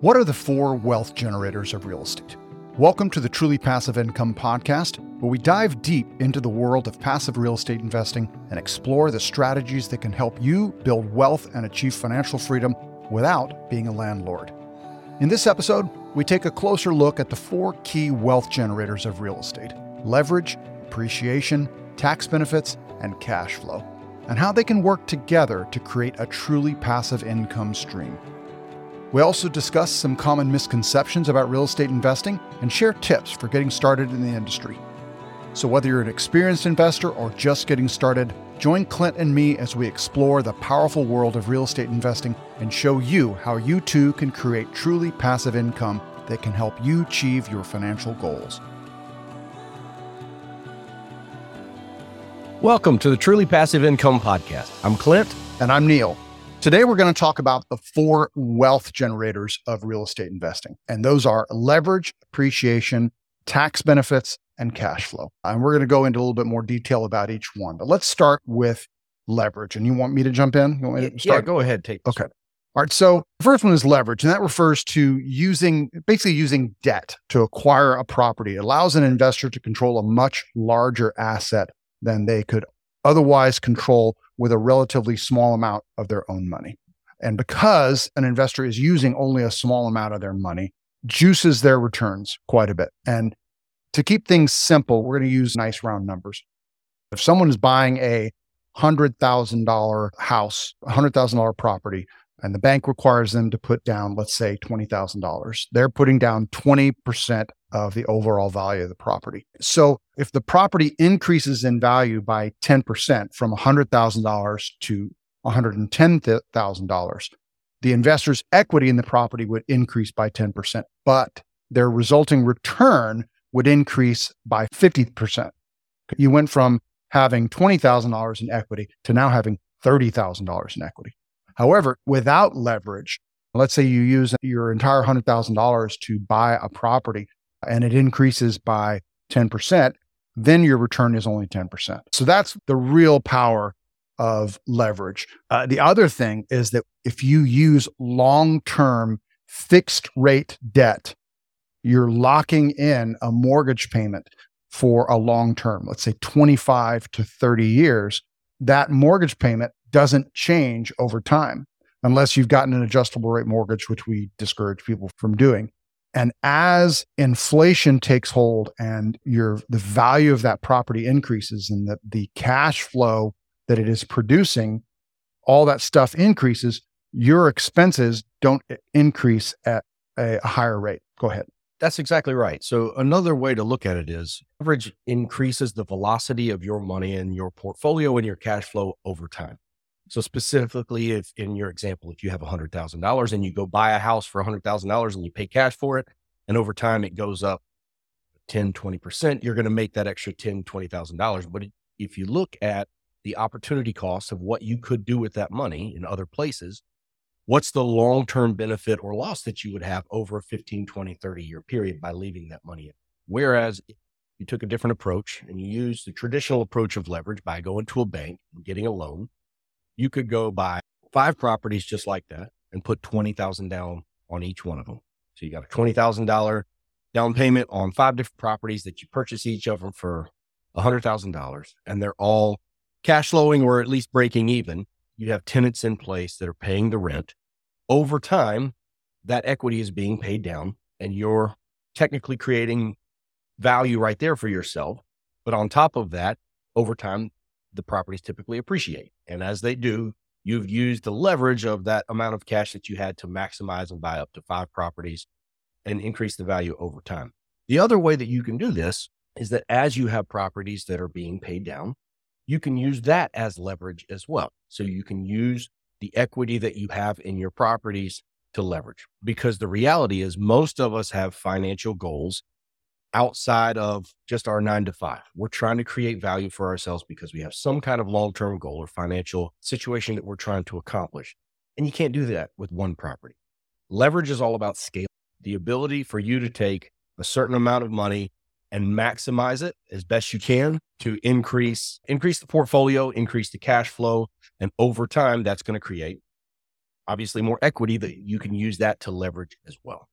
What are the four wealth generators of real estate? Welcome to the Truly Passive Income Podcast, where we dive deep into the world of passive real estate investing and explore the strategies that can help you build wealth and achieve financial freedom without being a landlord. In this episode, we take a closer look at the four key wealth generators of real estate leverage, appreciation, tax benefits, and cash flow, and how they can work together to create a truly passive income stream. We also discuss some common misconceptions about real estate investing and share tips for getting started in the industry. So, whether you're an experienced investor or just getting started, join Clint and me as we explore the powerful world of real estate investing and show you how you too can create truly passive income that can help you achieve your financial goals. Welcome to the Truly Passive Income Podcast. I'm Clint. And I'm Neil. Today, we're going to talk about the four wealth generators of real estate investing. And those are leverage, appreciation, tax benefits, and cash flow. And we're going to go into a little bit more detail about each one. But let's start with leverage. And you want me to jump in? You want me to start? Yeah, go ahead. Take Okay. All right. So the first one is leverage, and that refers to using basically using debt to acquire a property. It allows an investor to control a much larger asset than they could otherwise control with a relatively small amount of their own money. And because an investor is using only a small amount of their money, juices their returns quite a bit. And to keep things simple, we're going to use nice round numbers. If someone is buying a $100,000 house, a $100,000 property, and the bank requires them to put down, let's say, $20,000, they're putting down 20% of the overall value of the property. So if the property increases in value by 10% from $100,000 to $110,000, the investor's equity in the property would increase by 10%, but their resulting return would increase by 50%. You went from having $20,000 in equity to now having $30,000 in equity. However, without leverage, let's say you use your entire $100,000 to buy a property and it increases by 10%, then your return is only 10%. So that's the real power of leverage. Uh, the other thing is that if you use long term fixed rate debt, you're locking in a mortgage payment for a long term, let's say 25 to 30 years. That mortgage payment doesn't change over time unless you've gotten an adjustable rate mortgage, which we discourage people from doing. And as inflation takes hold and your the value of that property increases and the, the cash flow that it is producing, all that stuff increases, your expenses don't increase at a, a higher rate. Go ahead. That's exactly right. So another way to look at it is leverage increases the velocity of your money and your portfolio and your cash flow over time. So specifically, if in your example, if you have $100,000 and you go buy a house for $100,000 and you pay cash for it, and over time it goes up 10, 20%, you're going to make that extra $10, $20,000. But if you look at the opportunity cost of what you could do with that money in other places, what's the long-term benefit or loss that you would have over a 15, 20, 30 year period by leaving that money in? Whereas you took a different approach and you used the traditional approach of leverage by going to a bank and getting a loan you could go buy five properties just like that and put 20,000 down on each one of them. So you got a $20,000 down payment on five different properties that you purchase each of them for $100,000 and they're all cash flowing or at least breaking even. You have tenants in place that are paying the rent. Over time, that equity is being paid down and you're technically creating value right there for yourself. But on top of that, over time, the properties typically appreciate. And as they do, you've used the leverage of that amount of cash that you had to maximize and buy up to five properties and increase the value over time. The other way that you can do this is that as you have properties that are being paid down, you can use that as leverage as well. So you can use the equity that you have in your properties to leverage because the reality is most of us have financial goals outside of just our nine to five. We're trying to create value for ourselves because we have some kind of long term goal or financial situation that we're trying to accomplish. And you can't do that with one property. Leverage is all about scale, the ability for you to take a certain amount of money and maximize it as best you can to increase increase the portfolio, increase the cash flow, and over time that's going to create obviously more equity that you can use that to leverage as well.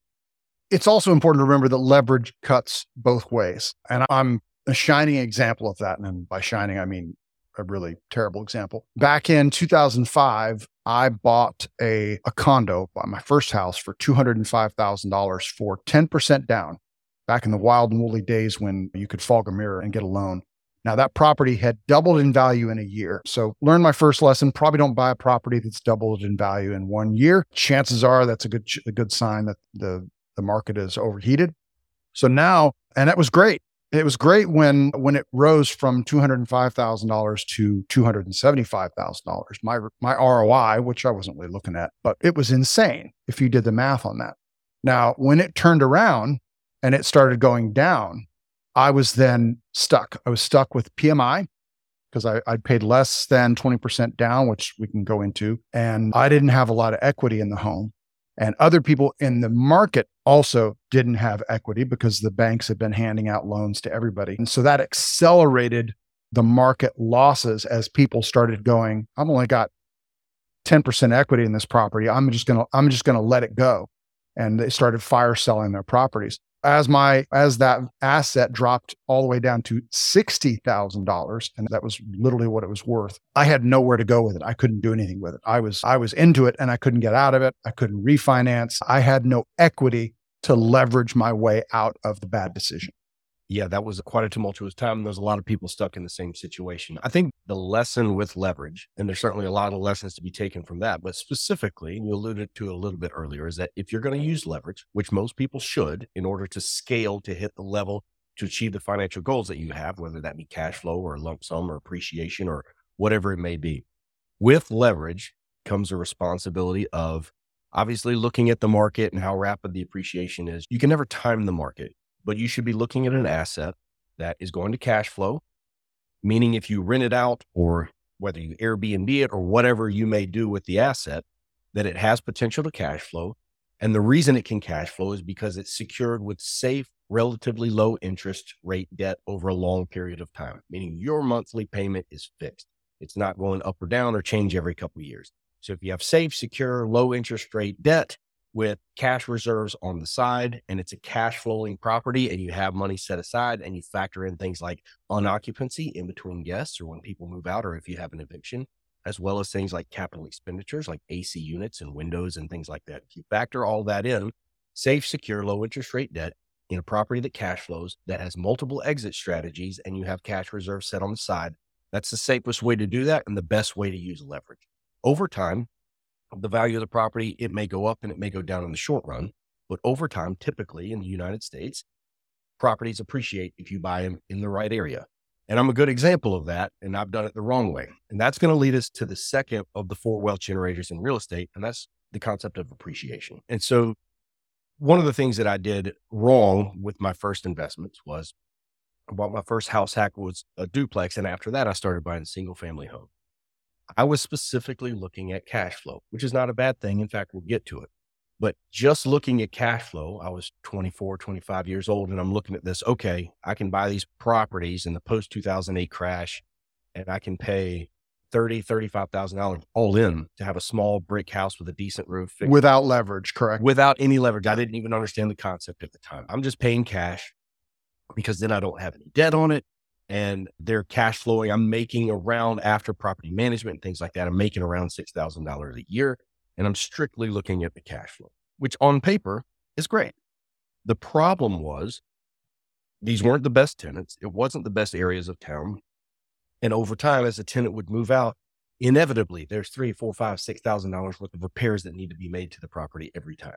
It's also important to remember that leverage cuts both ways. And I'm a shining example of that. And by shining, I mean a really terrible example. Back in 2005, I bought a, a condo, my first house for $205,000 for 10% down back in the wild and woolly days when you could fog a mirror and get a loan. Now, that property had doubled in value in a year. So, learn my first lesson. Probably don't buy a property that's doubled in value in one year. Chances are that's a good, a good sign that the, the market is overheated. So now, and that was great. It was great when when it rose from two hundred and five thousand dollars to two hundred and seventy five thousand dollars. My my ROI, which I wasn't really looking at, but it was insane if you did the math on that. Now, when it turned around and it started going down, I was then stuck. I was stuck with PMI because I, I'd paid less than 20% down, which we can go into. And I didn't have a lot of equity in the home. And other people in the market also didn't have equity because the banks had been handing out loans to everybody. And so that accelerated the market losses as people started going, I've only got 10% equity in this property. I'm just going to I'm just going to let it go. And they started fire selling their properties as my as that asset dropped all the way down to $60,000 and that was literally what it was worth. I had nowhere to go with it. I couldn't do anything with it. I was I was into it and I couldn't get out of it. I couldn't refinance. I had no equity to leverage my way out of the bad decision yeah, that was quite a tumultuous time. There's a lot of people stuck in the same situation. I think the lesson with leverage, and there's certainly a lot of lessons to be taken from that, but specifically, and you alluded to a little bit earlier, is that if you're going to use leverage, which most people should in order to scale to hit the level to achieve the financial goals that you have, whether that be cash flow or lump sum or appreciation or whatever it may be, with leverage comes a responsibility of obviously looking at the market and how rapid the appreciation is. You can never time the market but you should be looking at an asset that is going to cash flow, meaning if you rent it out or whether you Airbnb it or whatever you may do with the asset, that it has potential to cash flow. And the reason it can cash flow is because it's secured with safe, relatively low interest rate debt over a long period of time, meaning your monthly payment is fixed. It's not going up or down or change every couple of years. So if you have safe, secure, low interest rate debt, with cash reserves on the side and it's a cash flowing property and you have money set aside and you factor in things like unoccupancy in between guests or when people move out or if you have an eviction, as well as things like capital expenditures like AC units and windows and things like that. If you factor all that in, safe, secure, low interest rate debt in a property that cash flows that has multiple exit strategies and you have cash reserves set on the side, that's the safest way to do that and the best way to use leverage. Over time, the value of the property, it may go up and it may go down in the short run. But over time, typically in the United States, properties appreciate if you buy them in the right area. And I'm a good example of that. And I've done it the wrong way. And that's going to lead us to the second of the four wealth generators in real estate. And that's the concept of appreciation. And so one of the things that I did wrong with my first investments was I bought my first house hack was a duplex. And after that, I started buying single family homes. I was specifically looking at cash flow, which is not a bad thing. In fact, we'll get to it. But just looking at cash flow, I was 24, 25 years old, and I'm looking at this. Okay, I can buy these properties in the post 2008 crash, and I can pay thirty, thirty-five thousand dollars all in to have a small brick house with a decent roof without leverage. Correct. Without any leverage, I didn't even understand the concept at the time. I'm just paying cash because then I don't have any debt on it and they're cash flowing. I'm making around after property management and things like that. I'm making around $6,000 a year and I'm strictly looking at the cash flow, which on paper is great. The problem was these weren't the best tenants. It wasn't the best areas of town. And over time, as a tenant would move out, inevitably there's three, four, five, six thousand dollars worth of repairs that need to be made to the property every time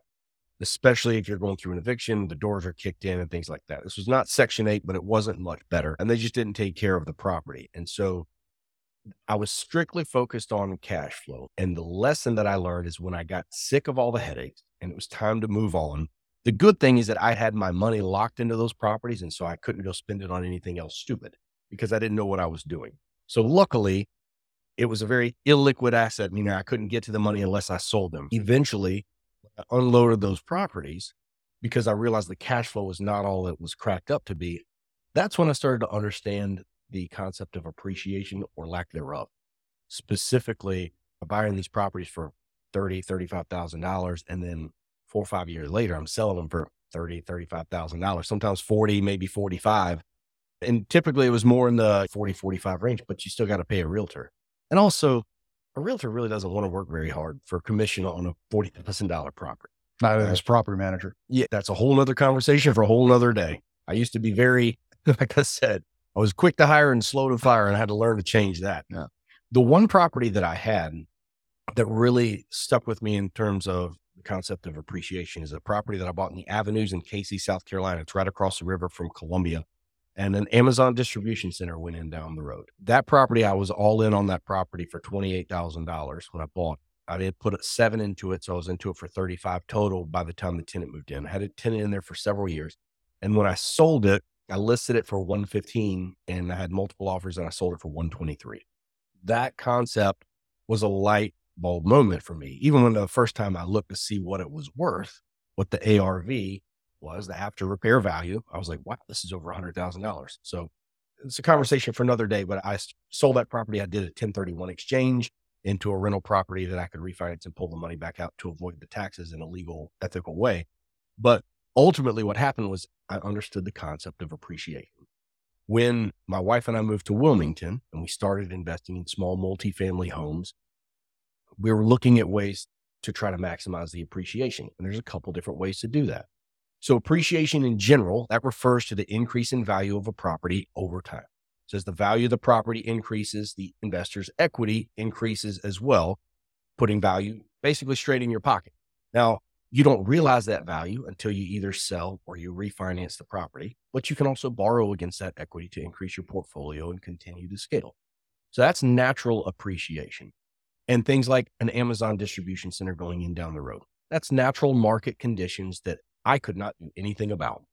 especially if you're going through an eviction, the doors are kicked in and things like that. This was not Section 8, but it wasn't much better. And they just didn't take care of the property. And so I was strictly focused on cash flow. And the lesson that I learned is when I got sick of all the headaches and it was time to move on. The good thing is that I had my money locked into those properties. And so I couldn't go spend it on anything else stupid because I didn't know what I was doing. So luckily, it was a very illiquid asset, meaning I couldn't get to the money unless I sold them. Eventually, unloaded those properties because I realized the cash flow was not all it was cracked up to be. That's when I started to understand the concept of appreciation or lack thereof. Specifically, buying these properties for 30, $35,000. And then four or five years later, I'm selling them for 30, $35,000, sometimes 40, maybe 45. And typically it was more in the 40, 45 range, but you still got to pay a realtor. And also a realtor really doesn't want to work very hard for commission on a $40,000 property. Not as property manager. Yeah, that's a whole other conversation for a whole other day. I used to be very, like I said, I was quick to hire and slow to fire, and I had to learn to change that. Yeah. The one property that I had that really stuck with me in terms of the concept of appreciation is a property that I bought in the Avenues in Cayce, South Carolina. It's right across the river from Columbia. And an Amazon distribution center went in down the road. That property, I was all in on that property for $28,000 when I bought I did put seven into it. So I was into it for 35 total by the time the tenant moved in. I had a tenant in there for several years. And when I sold it, I listed it for 115 and I had multiple offers and I sold it for 123. That concept was a light bulb moment for me. Even when the first time I looked to see what it was worth, what the ARV was, the after repair value, I was like, wow, this is over $100,000. So it's a conversation for another day, but I sold that property. I did a 1031 exchange into a rental property that I could refinance and pull the money back out to avoid the taxes in a legal, ethical way. But ultimately, what happened was I understood the concept of appreciation. When my wife and I moved to Wilmington and we started investing in small multifamily homes, we were looking at ways to try to maximize the appreciation. And there's a couple different ways to do that. So, appreciation in general, that refers to the increase in value of a property over time. So as the value of the property increases, the investor's equity increases as well, putting value basically straight in your pocket. Now, you don't realize that value until you either sell or you refinance the property, but you can also borrow against that equity to increase your portfolio and continue to scale. So that's natural appreciation. And things like an Amazon distribution center going in down the road. That's natural market conditions that I could not do anything about.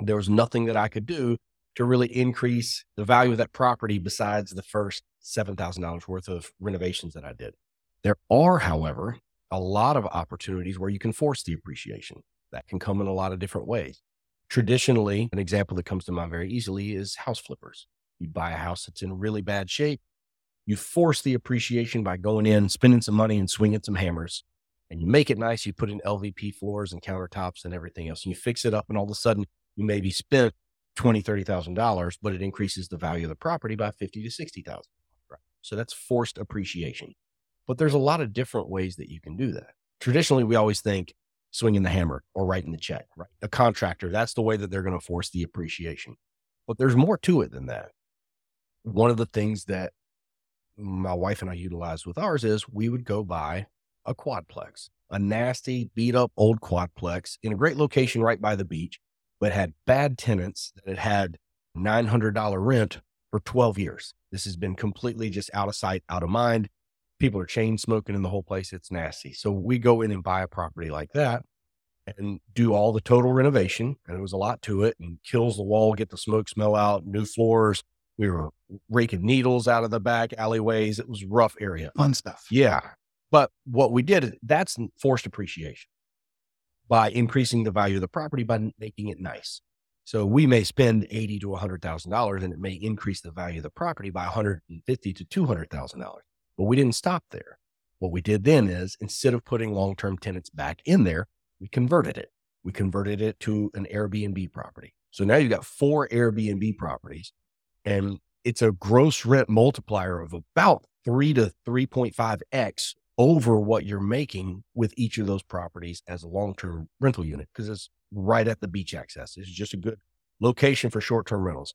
There was nothing that I could do to really increase the value of that property besides the first $7,000 worth of renovations that I did. There are, however, a lot of opportunities where you can force the appreciation. That can come in a lot of different ways. Traditionally, an example that comes to mind very easily is house flippers. You buy a house that's in really bad shape. You force the appreciation by going in, spending some money and swinging some hammers and you make it nice. You put in LVP floors and countertops and everything else and you fix it up. And all of a sudden you maybe spent twenty, thirty thousand dollars, but it increases the value of the property by fifty to sixty thousand. So that's forced appreciation. But there's a lot of different ways that you can do that. Traditionally, we always think swinging the hammer or writing the check. Right. A contractor, that's the way that they're going to force the appreciation. But there's more to it than that. One of the things that my wife and I utilized with ours is we would go buy a quadplex, a nasty, beat up old quadplex in a great location right by the beach but had bad tenants that had had $900 rent for 12 years. This has been completely just out of sight, out of mind. People are chain smoking in the whole place. It's nasty. So we go in and buy a property like that and do all the total renovation. And it was a lot to it and Kilz the wall, get the smoke smell out, new floors. We were raking needles out of the back alleyways. It was rough area. Fun stuff. Yeah. But what we did, is that's forced appreciation by increasing the value of the property by making it nice. So we may spend eighty to hundred thousand dollars, and it may increase the value of the property by one hundred and fifty to two hundred thousand dollars. But we didn't stop there. What we did then is instead of putting long term tenants back in there, we converted it. We converted it to an Airbnb property. So now you've got four Airbnb properties, and it's a gross rent multiplier of about three to three point five x over what you're making with each of those properties as a long term rental unit because it's right at the beach access. It's just a good location for short term rentals.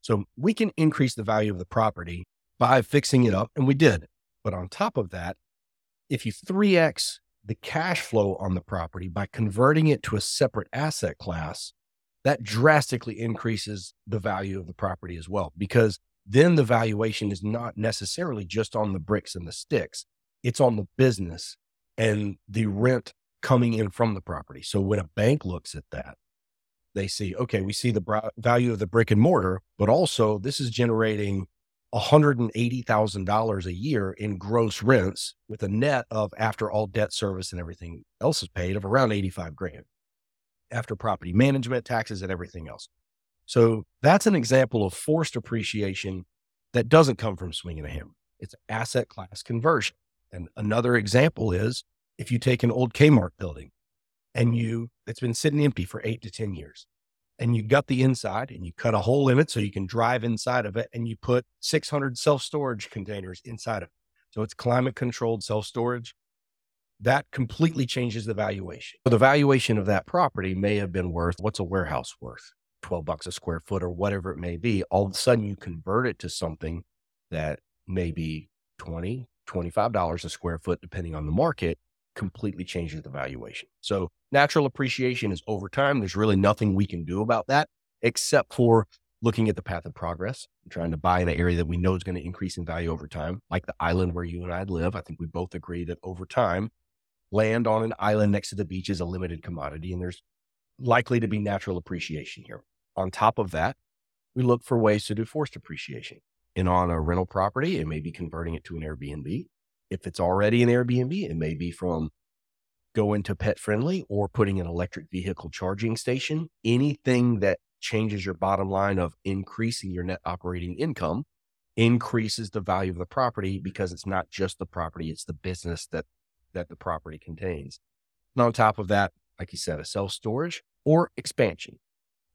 So we can increase the value of the property by fixing it up, and we did. But on top of that, if you 3x the cash flow on the property by converting it to a separate asset class, that drastically increases the value of the property as well, because then the valuation is not necessarily just on the bricks and the sticks it's on the business and the rent coming in from the property. So when a bank looks at that, they see, okay, we see the value of the brick and mortar, but also this is generating $180,000 a year in gross rents with a net of after all debt service and everything else is paid of around 85 grand after property management, taxes, and everything else. So that's an example of forced appreciation that doesn't come from swinging a hammer. It's asset class conversion. And another example is If you take an old Kmart building and you, it's been sitting empty for eight to 10 years, and you gut the inside and you cut a hole in it so you can drive inside of it and you put 600 self storage containers inside of it. So it's climate controlled self storage. That completely changes the valuation. So the valuation of that property may have been worth what's a warehouse worth? 12 bucks a square foot or whatever it may be. All of a sudden you convert it to something that may be 20, $25 a square foot, depending on the market, completely changes the valuation. So natural appreciation is over time. There's really nothing we can do about that except for looking at the path of progress trying to buy in an area that we know is going to increase in value over time, like the island where you and I live. I think we both agree that over time, land on an island next to the beach is a limited commodity and there's likely to be natural appreciation here. On top of that, we look for ways to do forced appreciation. And on a rental property, it may be converting it to an Airbnb. If it's already an Airbnb, it may be from going to pet friendly or putting an electric vehicle charging station. Anything that changes your bottom line of increasing your net operating income increases the value of the property because it's not just the property, it's the business that that the property contains. And on top of that, like you said, a self storage or expansion.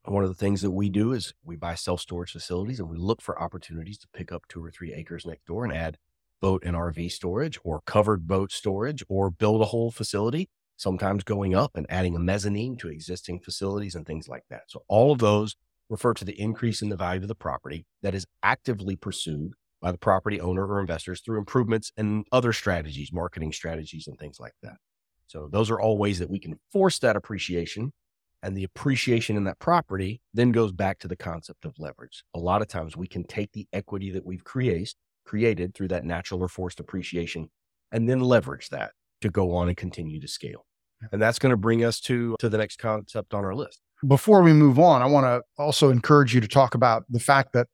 One of the things that we do is we buy self storage facilities and we look for opportunities to pick up two or three acres next door and add boat and RV storage or covered boat storage or build a whole facility, sometimes going up and adding a mezzanine to existing facilities and things like that. So all of those refer to the increase in the value of the property that is actively pursued by the property owner or investors through improvements and other strategies, marketing strategies and things like that. So those are all ways that we can force that appreciation and the appreciation in that property then goes back to the concept of leverage. A lot of times we can take the equity that we've created created through that natural or forced appreciation and then leverage that to go on and continue to scale. And that's going to bring us to to the next concept on our list. Before we move on, I want to also encourage you to talk about the fact that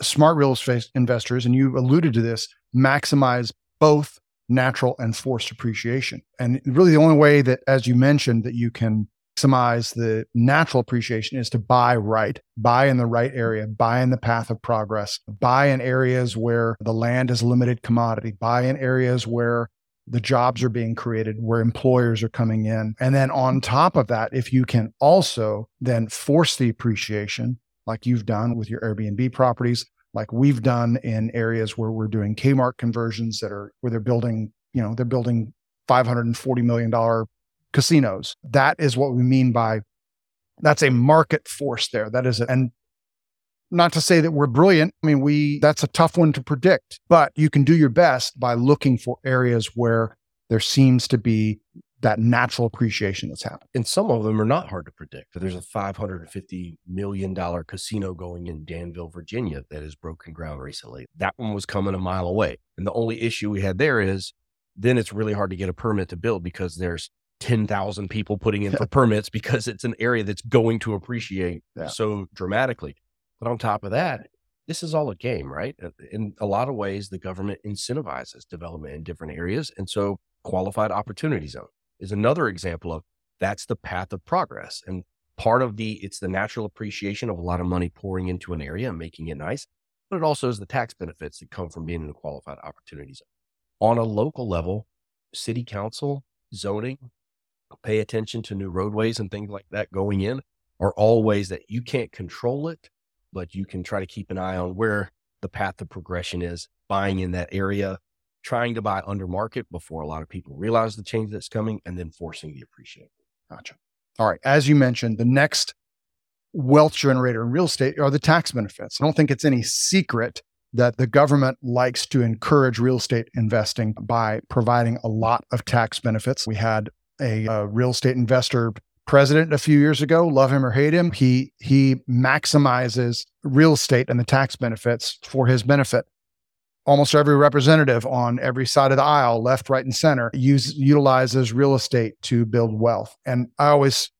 smart real estate investors, and you alluded to this, maximize both natural and forced appreciation. And really the only way that, as you mentioned, that you can maximize the natural appreciation is to buy right, buy in the right area, buy in the path of progress, buy in areas where the land is limited commodity, buy in areas where the jobs are being created, where employers are coming in. And then on top of that, if you can also then force the appreciation, like you've done with your Airbnb properties, like we've done in areas where we're doing Kmart conversions that are where they're building, you know, they're building $540 million casinos. That is what we mean by that's a market force there. That is, it. and not to say that we're brilliant. I mean, we, that's a tough one to predict, but you can do your best by looking for areas where there seems to be that natural appreciation that's happening. And some of them are not hard to predict. There's a $550 million casino going in Danville, Virginia that has broken ground recently. That one was coming a mile away. And the only issue we had there is then it's really hard to get a permit to build because there's 10,000 people putting in for permits because it's an area that's going to appreciate yeah. so dramatically. But on top of that, this is all a game, right? Uh, in a lot of ways, the government incentivizes development in different areas. And so qualified opportunity zone is another example of that's the path of progress. And part of the, it's the natural appreciation of a lot of money pouring into an area and making it nice, but it also is the tax benefits that come from being in a qualified opportunity zone. On a local level, city council, zoning, pay attention to new roadways and things like that going in are all ways that you can't control it, but you can try to keep an eye on where the path of progression is, buying in that area, trying to buy under market before a lot of people realize the change that's coming, and then forcing the appreciation. Gotcha. All right. As you mentioned, the next wealth generator in real estate are the tax benefits. I don't think it's any secret that the government likes to encourage real estate investing by providing a lot of tax benefits. We had a, a real estate investor president a few years ago. Love him or hate him, he he maximizes real estate and the tax benefits for his benefit. Almost every representative on every side of the aisle, left, right, and center, use utilizes real estate to build wealth. And I always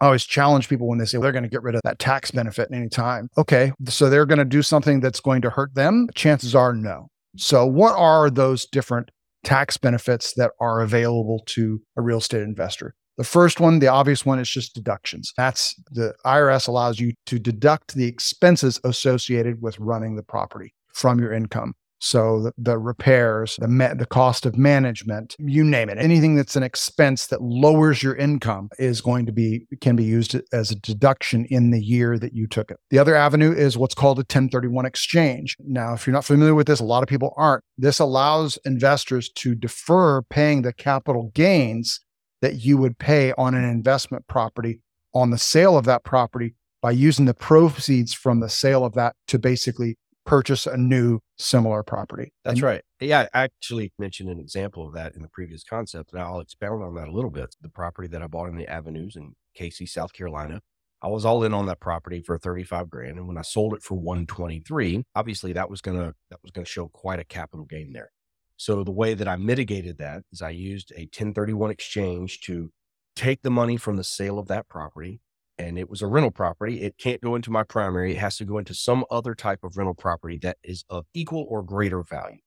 I always challenge people when they say they're going to get rid of that tax benefit any time. Okay, so they're going to do something that's going to hurt them. Chances are no. So, what are those different tax benefits that are available to a real estate investor. The first one, the obvious one, is just deductions. That's the IRS allows you to deduct the expenses associated with running the property from your income. So the, the repairs, the ma- the cost of management, you name it, anything that's an expense that lowers your income is going to be can be used as a deduction in the year that you took it. The other avenue is what's called a 1031 exchange. Now, if you're not familiar with this, a lot of people aren't. This allows investors to defer paying the capital gains that you would pay on an investment property on the sale of that property by using the proceeds from the sale of that to basically purchase a new similar property. That's and, right. Yeah, I actually mentioned an example of that in the previous concept, and I'll expound on that a little bit. The property that I bought in the Avenues in Cayce, South Carolina. I was all in on that property for 35 grand. And when I sold it for 123, obviously that was gonna that was gonna show quite a capital gain there. So the way that I mitigated that is I used a 1031 exchange to take the money from the sale of that property, and it was a rental property. It can't go into my primary. It has to go into some other type of rental property that is of equal or greater value.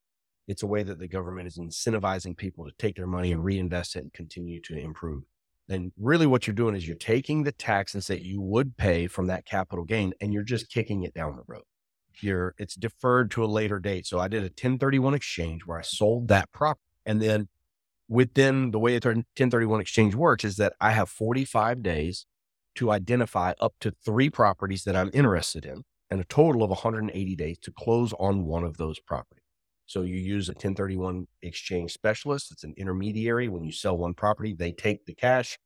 It's a way that the government is incentivizing people to take their money and reinvest it and continue to improve. And really what you're doing is you're taking the taxes that you would pay from that capital gain and you're just kicking it down the road. You're it's deferred to a later date. So I did a 1031 exchange where I sold that property and then within the way a 1031 exchange works is that I have 45 days to identify up to three properties that I'm interested in and a total of 180 days to close on one of those properties. So you use a 1031 exchange specialist. It's an intermediary. When you sell one property, they take the cash,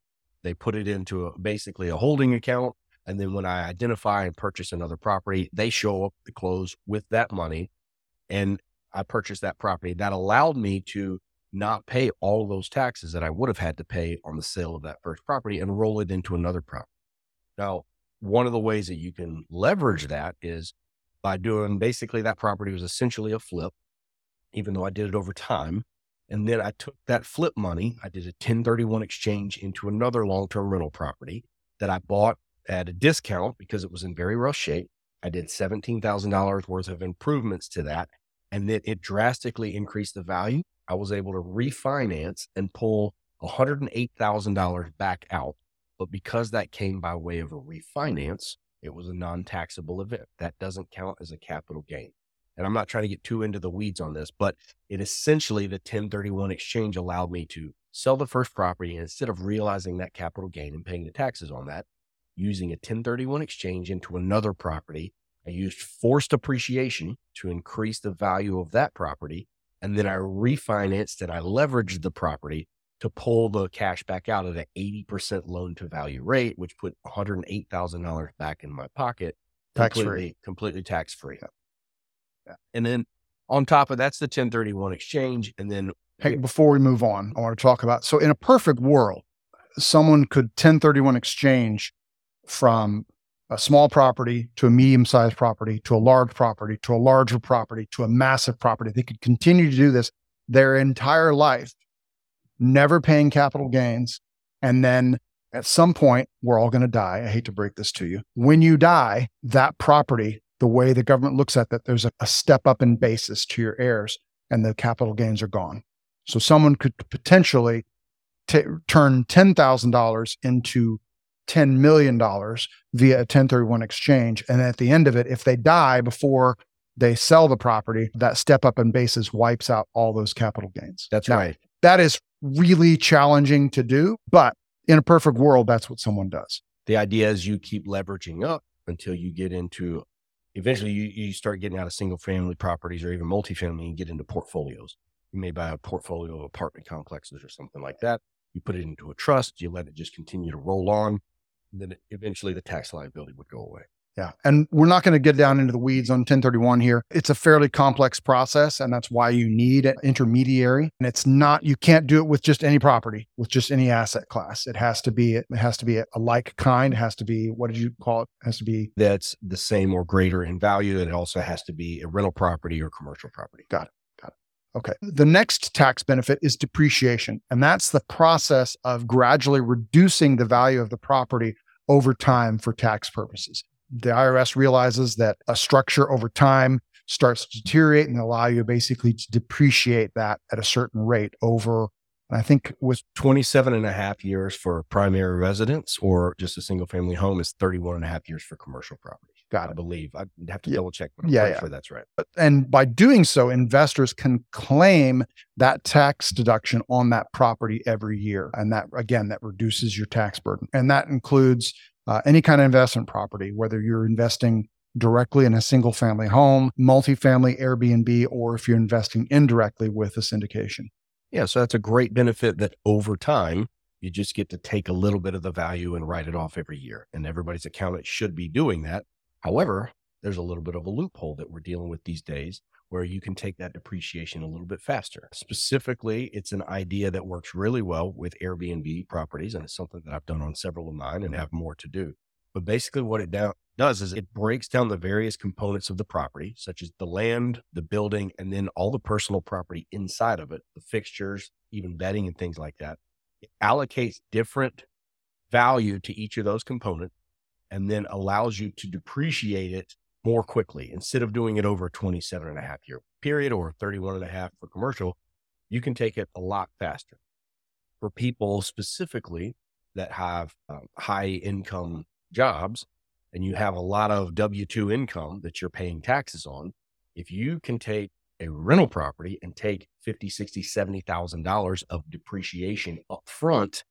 they put it into a, basically a holding account. And then when I identify and purchase another property, they show up to close with that money. And I purchased that property. That allowed me to not pay all those taxes that I would have had to pay on the sale of that first property and roll it into another property. Now, one of the ways that you can leverage that is by doing basically that property was essentially a flip, even though I did it over time. And then I took that flip money, I did a 1031 exchange into another long term rental property that I bought at a discount because it was in very rough shape. I did $17,000 worth of improvements to that. And then it drastically increased the value. I was able to refinance and pull $108,000 back out but because that came by way of a refinance, it was a non taxable event. That doesn't count as a capital gain. And I'm not trying to get too into the weeds on this, but it essentially, the 1031 exchange allowed me to sell the first property. And instead of realizing that capital gain and paying the taxes on that, using a 1031 exchange into another property, I used forced appreciation to increase the value of that property. And then I refinanced and I leveraged the property to pull the cash back out at an 80% loan to value rate, which put $108,000 back in my pocket. Tax free. Completely tax free. Yeah. And then on top of that's the 1031 exchange. And then hey, before we move on, I want to talk about so in a perfect world, someone could 1031 exchange from a small property to a medium sized property to a large property to a larger property to a massive property. They could continue to do this their entire life never paying capital gains. And then at some point, we're all going to die. I hate to break this to you. When you die, that property, the way the government looks at that, there's a, a step up in basis to your heirs and the capital gains are gone. So someone could potentially t- turn $10,000 into $10 million via a 1031 exchange. And at the end of it, if they die before they sell the property, that step up in basis wipes out all those capital gains. That's now, right. That is really challenging to do, but in a perfect world, that's what someone does. The idea is you keep leveraging up until you get into eventually you, you start getting out of single family properties or even multifamily and get into portfolios. You may buy a portfolio of apartment complexes or something like that. You put it into a trust, you let it just continue to roll on. And then eventually the tax liability would go away. Yeah. And we're not going to get down into the weeds on 1031 here. It's a fairly complex process, and that's why you need an intermediary. And it's not, you can't do it with just any property, with just any asset class. It has to be, it has to be a like kind. It has to be, what did you call it? it has to be that's the same or greater in value. And it also has to be a rental property or commercial property. Got it. Got it. Okay. The next tax benefit is depreciation. And that's the process of gradually reducing the value of the property over time for tax purposes the IRS realizes that a structure over time starts to deteriorate and allow you basically to depreciate that at a certain rate over I think with 27 and a half years for primary residence or just a single family home is 31 and a half years for commercial property. Got I believe. I'd have to Yeah. double check, but I'm Yeah, yeah. sure that's right. And by doing so, investors can claim that tax deduction on that property every year. And that, again, that reduces your tax burden. And that includes uh, any kind of investment property, whether you're investing directly in a single family home, multifamily, Airbnb, or if you're investing indirectly with a syndication. Yeah. So that's a great benefit that over time, you just get to take a little bit of the value and write it off every year. And everybody's accountant should be doing that. However, there's a little bit of a loophole that we're dealing with these days where you can take that depreciation a little bit faster. Specifically, it's an idea that works really well with Airbnb properties. And it's something that I've done on several of mine and have more to do. But basically, what it down, does is it breaks down the various components of the property, such as the land, the building, and then all the personal property inside of it, the fixtures, even bedding and things like that. It allocates different value to each of those components and then allows you to depreciate it more quickly. Instead of doing it over a 27 and a half year period or 31 and a half for commercial, you can take it a lot faster. For people specifically that have um, high income jobs and you have a lot of W 2 income that you're paying taxes on, if you can take a rental property and take 50, 60, 70,000 dollars of depreciation up front,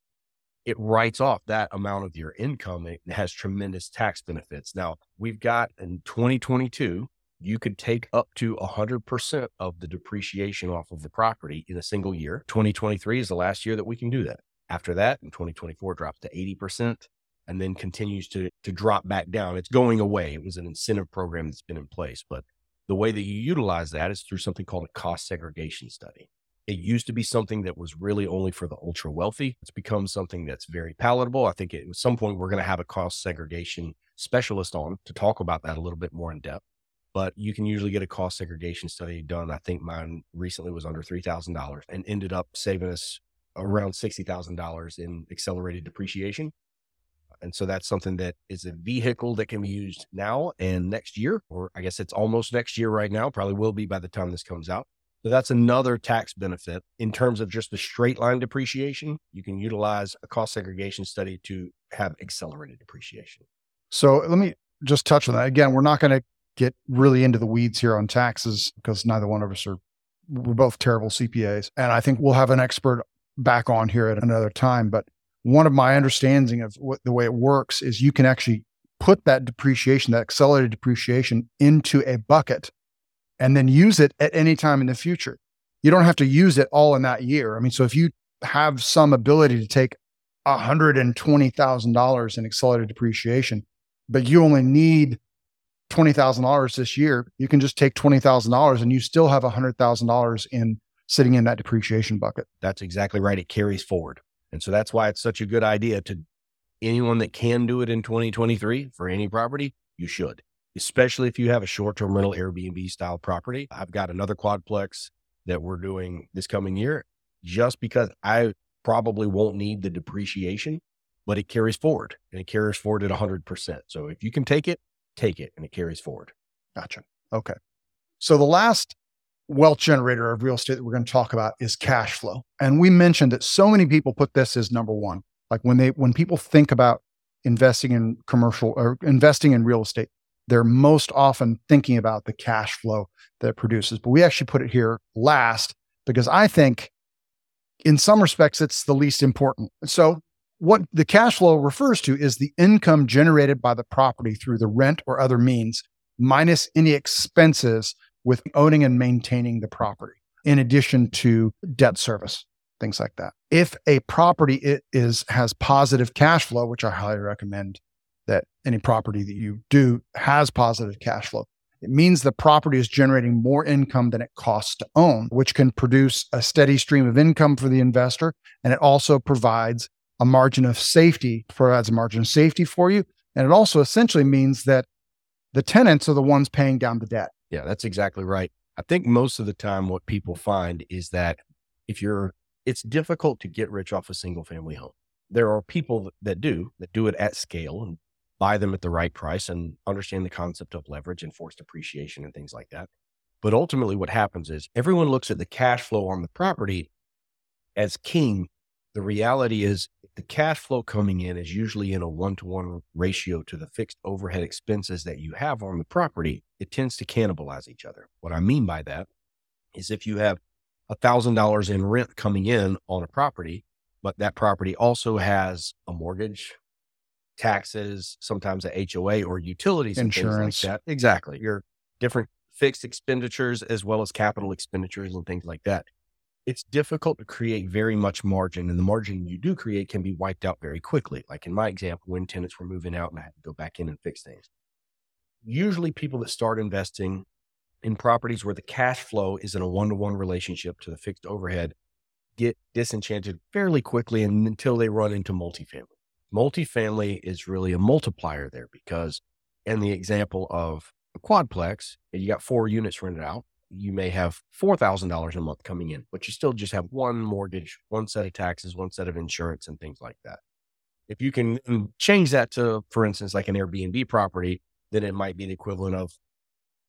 it writes off that amount of your income. It has tremendous tax benefits. Now, we've got in 2022, you could take up to 100% of the depreciation off of the property in a single year. 2023 is the last year that we can do that. After that, in 2024, it drops to 80% and then continues to, to drop back down. It's going away. It was an incentive program that's been in place, but the way that you utilize that is through something called a cost segregation study. It used to be something that was really only for the ultra wealthy. It's become something that's very palatable. I think at some point we're going to have a cost segregation specialist on to talk about that a little bit more in depth. But you can usually get a cost segregation study done. I think mine recently was under $3,000 and ended up saving us around $60,000 in accelerated depreciation. And so that's something that is a vehicle that can be used now and next year, or I guess it's almost next year right now, probably will be by the time this comes out. So that's another tax benefit in terms of just the straight line depreciation. You can utilize a cost segregation study to have accelerated depreciation. So let me just touch on that. Again, we're not going to get really into the weeds here on taxes because neither one of us are, we're both terrible CPAs. And I think we'll have an expert back on here at another time. But one of my understanding of what the way it works is you can actually put that depreciation, that accelerated depreciation into a bucket and then use it at any time in the future. You don't have to use it all in that year. I mean, so if you have some ability to take $120,000 in accelerated depreciation, but you only need $20,000 this year, you can just take $20,000 and you still have $100,000 in sitting in that depreciation bucket. That's exactly right. It carries forward. And so that's why it's such a good idea to anyone that can do it in 2023 for any property, you should, especially if you have a short term rental Airbnb style property. I've got another quadplex that we're doing this coming year just because I probably won't need the depreciation, but it carries forward and it carries forward at 100%. So if you can take it, take it and it carries forward. Gotcha. Okay. So the last wealth generator of real estate that we're going to talk about is cash flow. And we mentioned that so many people put this as number one. Like when they when people think about investing in commercial or investing in real estate, they're most often thinking about the cash flow that it produces. But we actually put it here last because I think in some respects it's the least important. So what the cash flow refers to is the income generated by the property through the rent or other means minus any expenses with owning and maintaining the property in addition to debt service things like that if a property is has positive cash flow which i highly recommend that any property that you do has positive cash flow it means the property is generating more income than it costs to own which can produce a steady stream of income for the investor and it also provides a margin of safety provides a margin of safety for you and it also essentially means that the tenants are the ones paying down the debt Yeah, that's exactly right. I think most of the time what people find is that if you're, it's difficult to get rich off a single family home. There are people that do, that do it at scale and buy them at the right price and understand the concept of leverage and forced appreciation and things like that. But ultimately, what happens is everyone looks at the cash flow on the property as king. The reality is, the cash flow coming in is usually in a one to one ratio to the fixed overhead expenses that you have on the property. It tends to cannibalize each other. What I mean by that is if you have $1,000 in rent coming in on a property, but that property also has a mortgage, taxes, sometimes a HOA or utilities, insurance. like that. Exactly. Your different fixed expenditures as well as capital expenditures and things like that. It's difficult to create very much margin, and the margin you do create can be wiped out very quickly. Like in my example, when tenants were moving out and I had to go back in and fix things. Usually, people that start investing in properties where the cash flow is in a one to one relationship to the fixed overhead get disenchanted fairly quickly and until they run into multifamily. Multifamily is really a multiplier there because, in the example of a quadplex, you got four units rented out, you may have $4,000 a month coming in, but you still just have one mortgage, one set of taxes, one set of insurance, and things like that. If you can mm, change that to, for instance, like an Airbnb property, then it might be the equivalent of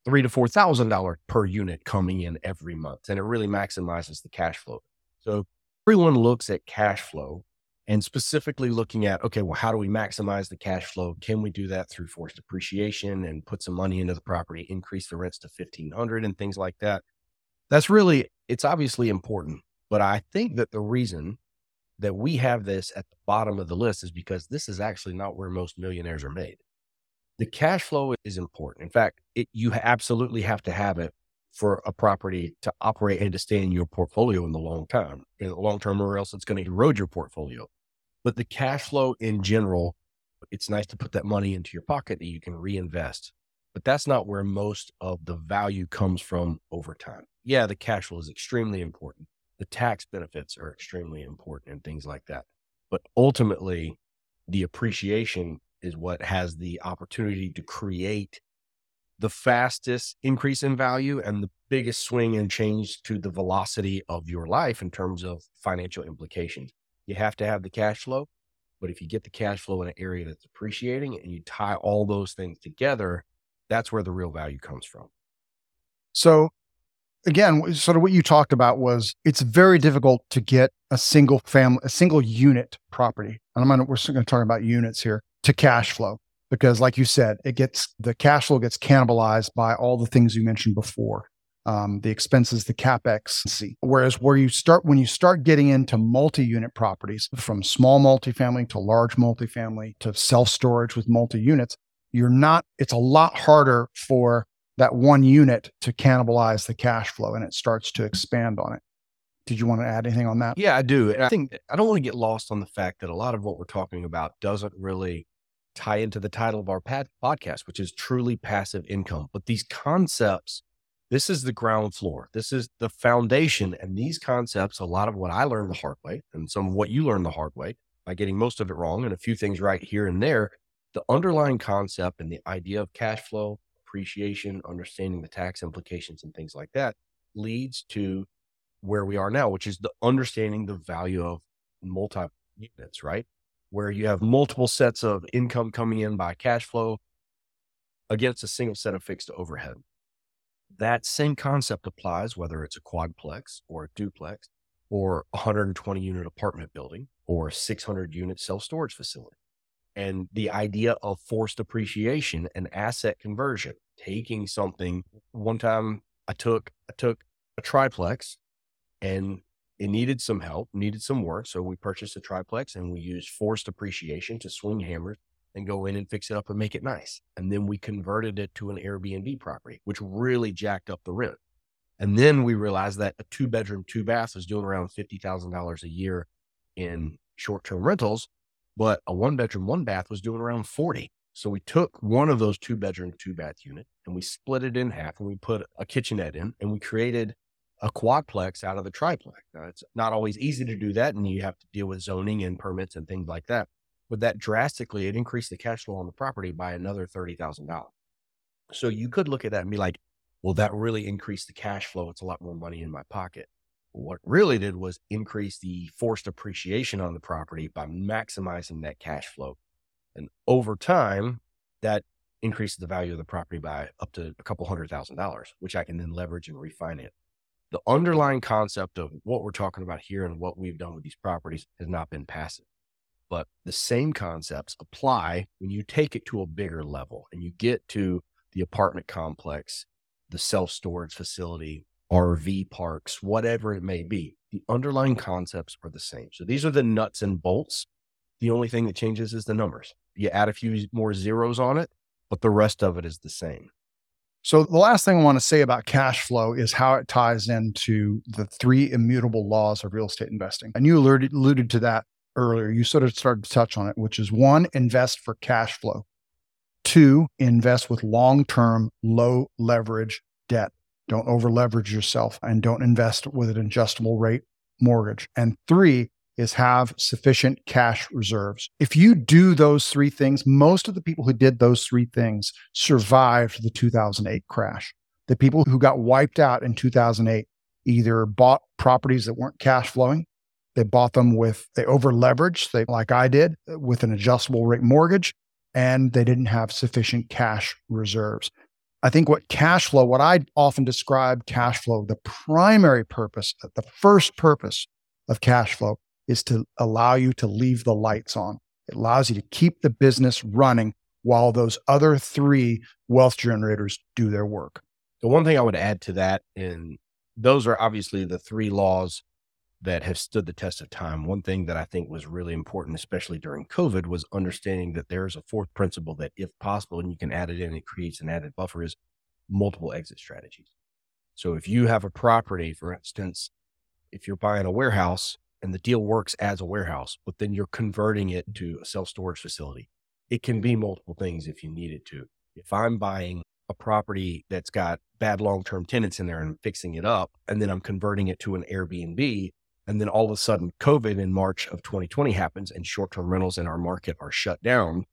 three to four thousand dollars per unit coming in every month, and it really maximizes the cash flow. So everyone looks at cash flow and specifically looking at okay, well, how do we maximize the cash flow? Can we do that through forced appreciation and put some money into the property, increase the rents to fifteen hundred and things like that? That's really it's obviously important, but I think that the reason that we have this at the bottom of the list is because this is actually not where most millionaires are made the cash flow is important. In fact, it, you absolutely have to have it for a property to operate and to stay in your portfolio in the long term, in the long term, or else it's going to erode your portfolio. But the cash flow in general, it's nice to put that money into your pocket that you can reinvest. But that's not where most of the value comes from over time. Yeah, the cash flow is extremely important. The tax benefits are extremely important and things like that. But ultimately, the appreciation is what has the opportunity to create the fastest increase in value and the biggest swing and change to the velocity of your life in terms of financial implications. You have to have the cash flow, but if you get the cash flow in an area that's appreciating and you tie all those things together, that's where the real value comes from. So, again, sort of what you talked about was it's very difficult to get a single family, a single unit property. And I'm gonna, we're going to talk about units here to cash flow because like you said it gets the cash flow gets cannibalized by all the things you mentioned before um, the expenses the capex. Whereas where you start when you start getting into multi-unit properties from small multifamily to large multifamily to self-storage with multi-units you're not it's a lot harder for that one unit to cannibalize the cash flow and it starts to expand on it. Did you want to add anything on that? Yeah i do. And i think i don't want to get lost on the fact that a lot of what we're talking about doesn't really tie into the title of our podcast, which is truly passive income. But these concepts, this is the ground floor. This is the foundation. And these concepts, a lot of what I learned the hard way and some of what you learned the hard way by getting most of it wrong and a few things right here and there. The underlying concept and the idea of cash flow, appreciation, understanding the tax implications and things like that leads to where we are now, which is the understanding the value of multi units, right? where you have multiple sets of income coming in by cash flow against a single set of fixed overhead. That same concept applies whether it's a quadplex or a duplex or a 120 unit apartment building or a 600 unit self storage facility. And the idea of forced appreciation and asset conversion, taking something one time I took, I took a triplex and it needed some help, needed some work. So we purchased a triplex and we used forced appreciation to swing hammers and go in and fix it up and make it nice. And then we converted it to an Airbnb property, which really jacked up the rent. And then we realized that a two bedroom, two bath was doing around $50,000 a year in short term rentals, but a one bedroom, one bath was doing around 40. So we took one of those two bedroom, two bath unit and we split it in half and we put a kitchenette in and we created a quadplex out of the triplex. Now, it's not always easy to do that, and you have to deal with zoning and permits and things like that. But that drastically, it increased the cash flow on the property by another thirty thousand dollars. So you could look at that and be like, "Well, that really increased the cash flow. It's a lot more money in my pocket." What really did was increase the forced appreciation on the property by maximizing that cash flow, and over time, that increases the value of the property by up to a couple hundred thousand dollars, which I can then leverage and refinance the underlying concept of what we're talking about here and what we've done with these properties has not been passive. But the same concepts apply when you take it to a bigger level and you get to the apartment complex, the self storage facility, RV parks, whatever it may be. The underlying concepts are the same. So these are the nuts and bolts. The only thing that changes is the numbers. You add a few more zeros on it, but the rest of it is the same. So the last thing I want to say about cash flow is how it ties into the three immutable laws of real estate investing. And you alluded, alluded to that earlier. You sort of started to touch on it, which is one, invest for cash flow. Two, invest with long term, low leverage debt. Don't over leverage yourself and don't invest with an adjustable rate mortgage. And three is have sufficient cash reserves. If you do those three things, most of the people who did those three things survived the 2008 crash. The people who got wiped out in 2008 either bought properties that weren't cash flowing, they bought them with, they over leveraged, they, like I did, with an adjustable rate mortgage, and they didn't have sufficient cash reserves. I think what cash flow, what I often describe cash flow, the primary purpose, the first purpose of cash flow is to allow you to leave the lights on. It allows you to keep the business running while those other three wealth generators do their work. The one thing I would add to that, and those are obviously the three laws that have stood the test of time. One thing that I think was really important, especially during COVID, was understanding that there is a fourth principle that, if possible, and you can add it in, it creates an added buffer, is multiple exit strategies. So if you have a property, for instance, if you're buying a warehouse and the deal works as a warehouse, but then you're converting it to a self storage facility, it can be multiple things if you need it to. If I'm buying a property that's got bad long term tenants in there and fixing it up, and then I'm converting it to an Airbnb, and then all of a sudden, COVID in March of 2020 happens and short term rentals in our market are shut down.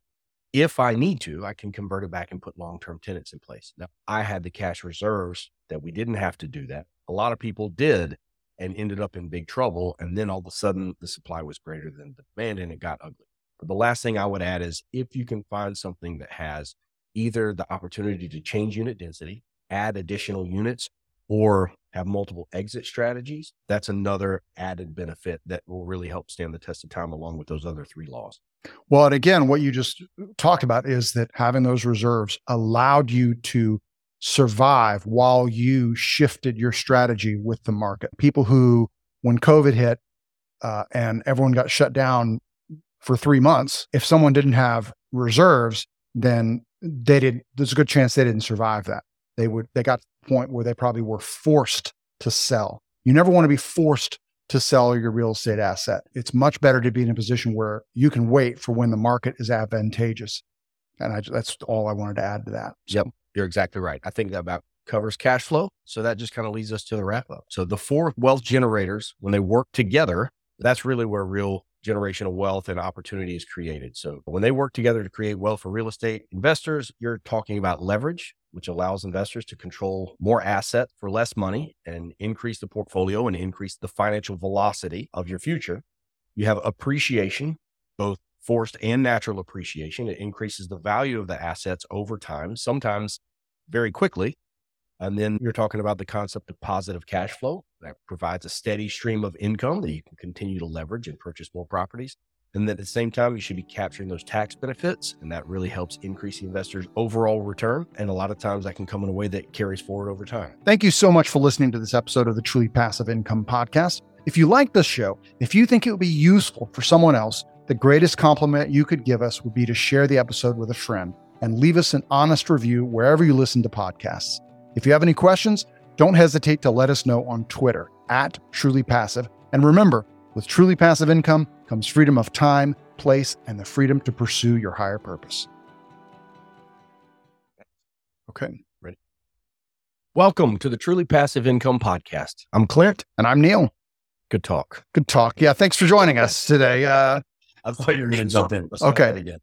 If I need to, I can convert it back and put long term tenants in place. Now, I had the cash reserves that we didn't have to do that. A lot of people did and ended up in big trouble. And then all of a sudden, the supply was greater than the demand and it got ugly. But the last thing I would add is if you can find something that has either the opportunity to change unit density, add additional units, or have multiple exit strategies, that's another added benefit that will really help stand the test of time along with those other three laws. Well, and again, what you just talked about is that having those reserves allowed you to survive while you shifted your strategy with the market. People who, when COVID hit uh, and everyone got shut down for three months, if someone didn't have reserves, then they did. There's a good chance they didn't survive that. They would. They got to the point where they probably were forced to sell. You never want to be forced to sell your real estate asset. It's much better to be in a position where you can wait for when the market is advantageous. And I, that's all I wanted to add to that. So. Yep, you're exactly right. I think that about covers cash flow. So that just kind of leads us to the wrap up. So the four wealth generators, when they work together, that's really where real generational wealth and opportunity is created. So when they work together to create wealth for real estate investors, you're talking about leverage, which allows investors to control more asset for less money and increase the portfolio and increase the financial velocity of your future. You have appreciation, both forced and natural appreciation. It increases the value of the assets over time, sometimes very quickly. And then you're talking about the concept of positive cash flow that provides a steady stream of income that you can continue to leverage and purchase more properties. And at the same time, you should be capturing those tax benefits. And that really helps increase the investor's overall return. And a lot of times that can come in a way that carries forward over time. Thank you so much for listening to this episode of the Truly Passive Income Podcast. If you like this show, if you think it would be useful for someone else, the greatest compliment you could give us would be to share the episode with a friend and leave us an honest review wherever you listen to podcasts. If you have any questions, don't hesitate to let us know on Twitter at Truly Passive. And remember, with truly passive income comes freedom of time, place, and the freedom to pursue your higher purpose. Okay, ready. Welcome to the Truly Passive Income Podcast. I'm Clint. And I'm Neil. Good talk. Good talk. Yeah, thanks for joining us today. Uh, I thought you were going to jump in. okay.